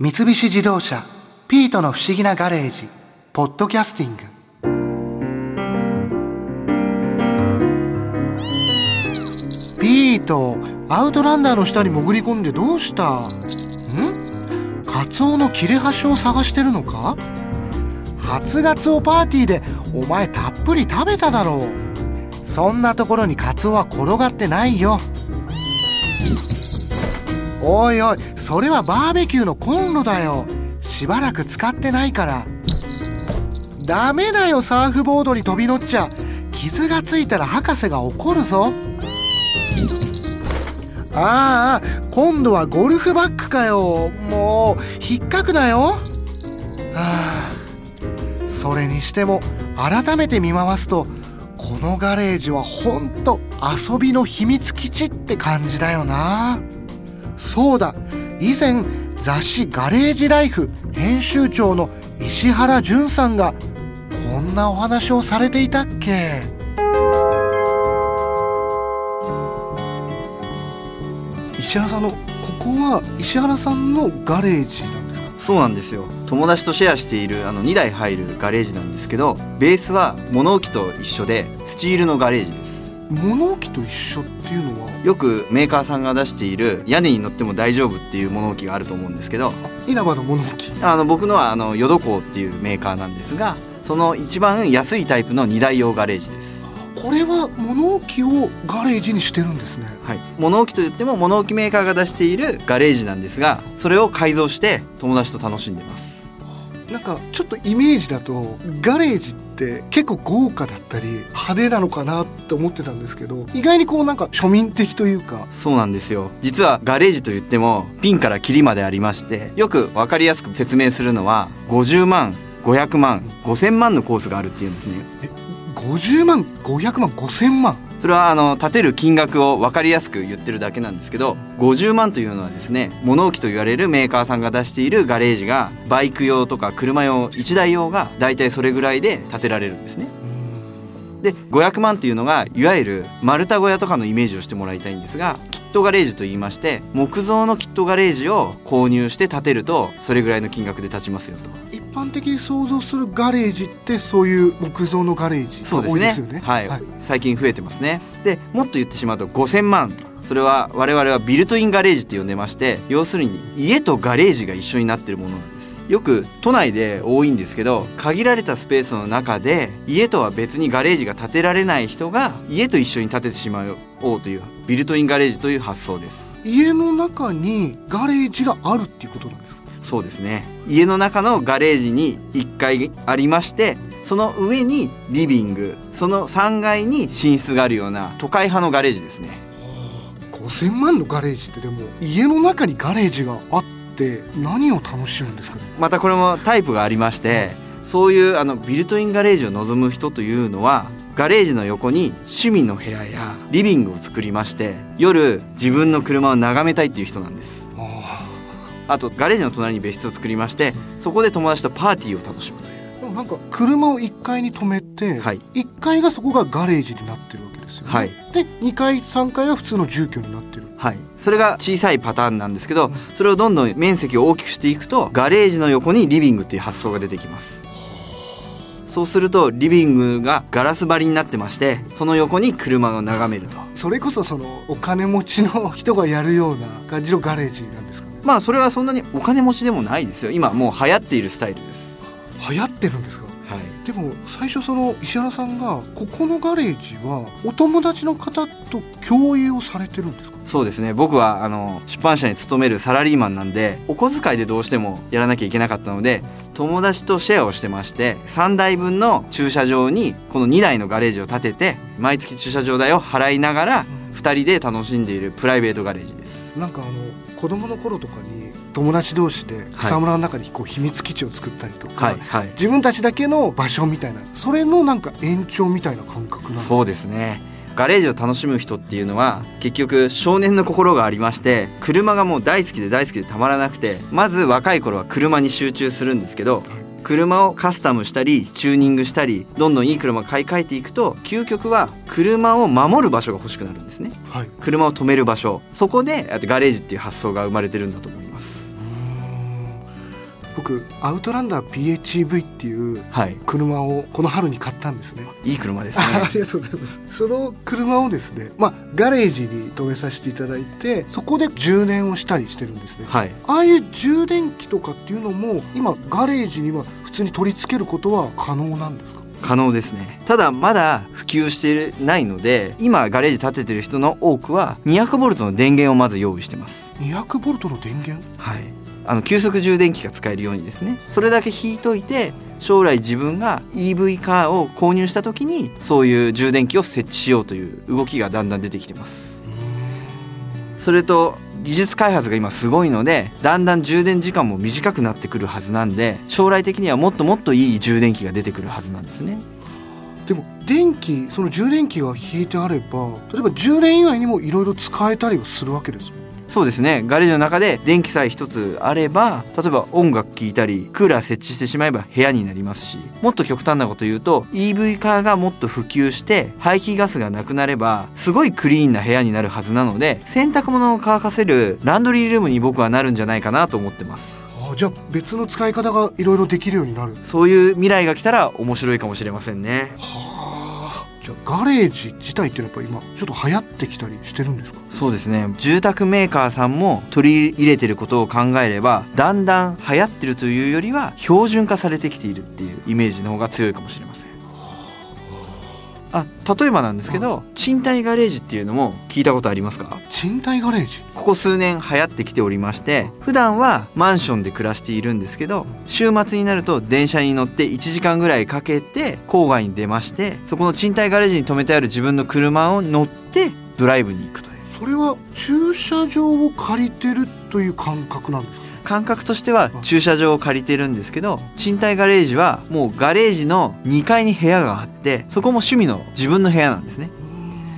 三菱自動車「ピートの不思議なガレージ」「ポッドキャスティング」ピートアウトランダーの下に潜り込んでどうした？ん？カツオの切れ端を探してるのか？初ガツオパーティーでお前たっぷり食べただろう。そんなところにカツオは転がってないよ。おいおいそれはバーベキューのコンロだよ。しばらく使ってないから。ダメだよサーフボードに飛び乗っちゃ。傷がついたら博士が怒るぞ。ああ今度はゴルフバッグかよ。もう引っかくなよ。はあそれにしても改めて見回すとこのガレージはほんと遊びの秘密基地って感じだよな。そうだ。以前雑誌「ガレージライフ」編集長の石原淳さんがこんなお話をされていたっけ？石原さんのここは石原さんのガレージなんですか？そうなんですよ。友達とシェアしているあの2台入るガレージなんですけどベースは物置と一緒でスチールのガレージで物置と一緒っていうのは？よくメーカーさんが出している屋根に乗っても大丈夫っていう物置があると思うんですけど稲葉の物置？あの僕のはあのヨドコウっていうメーカーなんですがその一番安いタイプの2台用ガレージです。これは物置をガレージにしてるんですね。はい、物置といっても物置メーカーが出しているガレージなんですがそれを改造して友達と楽しんでますなんかちょっとイメージだとガレージって結構豪華だったり派手なのかなって思ってたんですけど意外にこうなんか庶民的というか。そうなんですよ。実はガレージといってもピンからキリまでありましてよく分かりやすく説明するのは50万500万5000万のコースがあるっていうんですね。50万500万5000万？それはあの建てる金額を分かりやすく言ってるだけなんですけど50万というのはですね物置と言われるメーカーさんが出しているガレージがバイク用とか車用1台用が大体それぐらいで建てられるんですね。で500万というのがいわゆる丸太小屋とかのイメージをしてもらいたいんですがトガレージと言いまして木造のキットガレージを購入して建てるとそれぐらいの金額で建ちますよと。一般的に想像するガレージってそういう木造のガレージ。が多いですよね。はい、最近増えてますね。でもっと言ってしまうと5000万。それは我々はビルトインガレージって呼んでまして要するに家とガレージが一緒になってるものなんです。よく都内で多いんですけど限られたスペースの中で家とは別にガレージが建てられない人が家と一緒に建ててしまおうというビルトインガレージという発想です。家の中にガレージがあるっていうことなんですか？そうですね。家の中のガレージに1階ありましてその上にリビングその3階に寝室があるような都会派のガレージですね。5000万のガレージってでも家の中にガレージがあって何を楽しむんですかね？またこれもタイプがありましてそういうあのビルトインガレージを望む人というのはガレージの横に趣味の部屋やリビングを作りまして夜自分の車を眺めたいっていう人なんです。あとガレージの隣に別室を作りましてそこで友達とパーティーを楽しむという。でもなんか車を1階に止めて、はい。1階がそこがガレージになってるわけですよね、はい。で2階3階は普通の住居になってる。はい、それが小さいパターンなんですけどそれをどんどん面積を大きくしていくとガレージの横にリビングっていう発想が出てきますそうするとリビングがガラス張りになってましてその横に車を眺めると。それこそそのお金持ちの人がやるような感じのガレージなんですかね？まあそれはそんなにお金持ちでもないですよ。今もう流行っているスタイルです。流行ってるんですか？はいでも最初その石原さんがここのガレージはお友達の方と共有をされてるんですか？そうですね。僕はあの出版社に勤めるサラリーマンなんでお小遣いでどうしてもやらなきゃいけなかったので友達とシェアをしてまして3台分の駐車場にこの2台のガレージを建てて毎月駐車場代を払いながら2人で楽しんでいるプライベートガレージですなんかあの子供の頃とかに友達同士で草むらの中にこう秘密基地を作ったりとか、はいはい。自分たちだけの場所みたいなそれのなんか延長みたいな感覚なそうですね。ガレージを楽しむ人っていうのは結局少年の心がありまして車がもう大好きで大好きでたまらなくてまず若い頃は車に集中するんですけど車をカスタムしたりチューニングしたりどんどんいい車を買い替えていくと究極は車を守る場所が欲しくなるんですね。はい、う車を止める場所。そこでガレージっていう発想が生まれてるんだと思いますーん僕アウトランダー PHEV っていうはい。車をこの春に買ったんですね。いい車です ああねりがとうございます。その車をですねまあガレージに止めさせていただいてそこで充電をしたりしてるんですね。はい。ああいう充電器とかっていうのも今ガレージには普通に取り付けることは可能なんですか？可能ですね。ただまだ普及してないので今ガレージ建ててる人の多くは 200V の電源をまず用意してます。200ボルトの電源？はいあの急速充電器が使えるようにですね。それだけ引いといて将来自分が EV カーを購入した時にそういう充電器を設置しようという動きがだんだん出てきてます。それと技術開発が今すごいのでだんだん充電時間も短くなってくるはずなんで将来的にはもっともっといい充電器が出てくるはずなんですね。でも電気その充電器が引いてあれば例えば充電以外にもいろいろ使えたりはするわけですもんそうですね。ガレージの中で電気さえ一つあれば例えば音楽聴いたりクーラー設置してしまえば部屋になりますしもっと極端なこと言うと EV 化がもっと普及して排気ガスがなくなればすごいクリーンな部屋になるはずなので洗濯物を乾かせるランドリールームに僕はなるんじゃないかなと思ってます。あじゃあ別の使い方がいろいろできるようになる。そういう未来が来たら面白いかもしれませんね。はあガレージ自体ってやっぱ今ちょっと流行ってきたりしてるんですか？そうですね。住宅メーカーさんも取り入れてることを考えればだんだん流行ってるというよりは標準化されてきているっていうイメージの方が強いかもしれません。あ例えばなんですけど賃貸ガレージっていうのも聞いたことありますか？賃貸ガレージ？ここ数年流行ってきておりまして普段はマンションで暮らしているんですけど週末になると電車に乗って1時間ぐらいかけて郊外に出ましてそこの賃貸ガレージに止めてある自分の車を乗ってドライブに行くという。それは駐車場を借りてるという感覚なんですか？感覚としては駐車場を借りてるんですけど賃貸ガレージはもうガレージの2階に部屋があってそこも趣味の自分の部屋なんですね。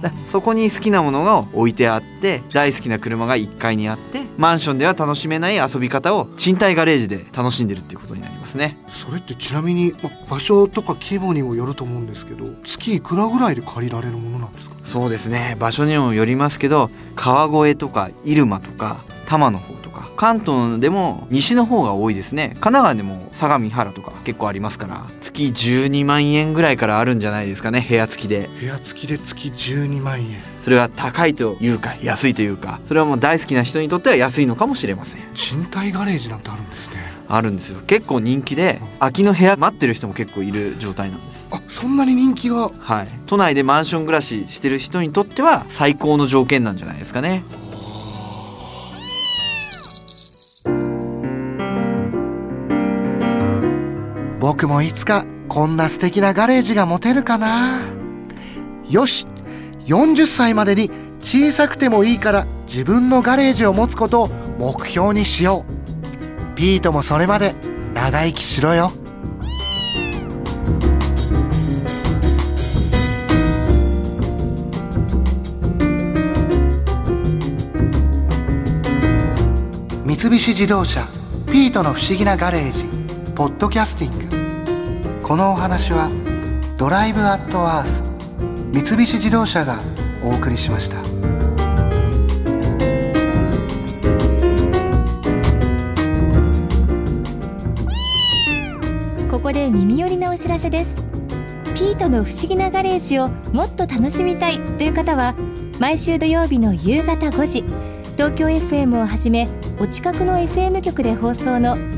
だそこに好きなものが置いてあって大好きな車が1階にあってマンションでは楽しめない遊び方を賃貸ガレージで楽しんでるっていうことになりますね。それってちなみに、ま場所とか規模にもよると思うんですけど月いくらぐらいで借りられるものなんですか？そうですね。場所にもよりますけど川越とか入間とか多摩の方関東でも西の方が多いですね。神奈川でも相模原とか結構ありますから月12万円ぐらいからあるんじゃないですかね。部屋付きで。部屋付きで月12万円。それが高いというか安いというかそれはもう大好きな人にとっては安いのかもしれません。賃貸ガレージなんてあるんですね。あるんですよ。結構人気で空きの部屋待ってる人も結構いる状態なんです。あそんなに人気が？はい。都内でマンション暮らししてる人にとっては最高の条件なんじゃないですかね僕もいつかこんな素敵なガレージが持てるかな。よし40歳までに小さくてもいいから自分のガレージを持つことを目標にしよう。ピートもそれまで長生きしろよ。三菱自動車ピートの不思議なガレージポッドキャスティング。このお話はドライブアットアース三菱自動車がお送りしました。ここで耳寄りなお知らせです。ピートの不思議なガレージをもっと楽しみたいという方は毎週土曜日の夕方5時東京 FM をはじめお近くの FM 局で放送の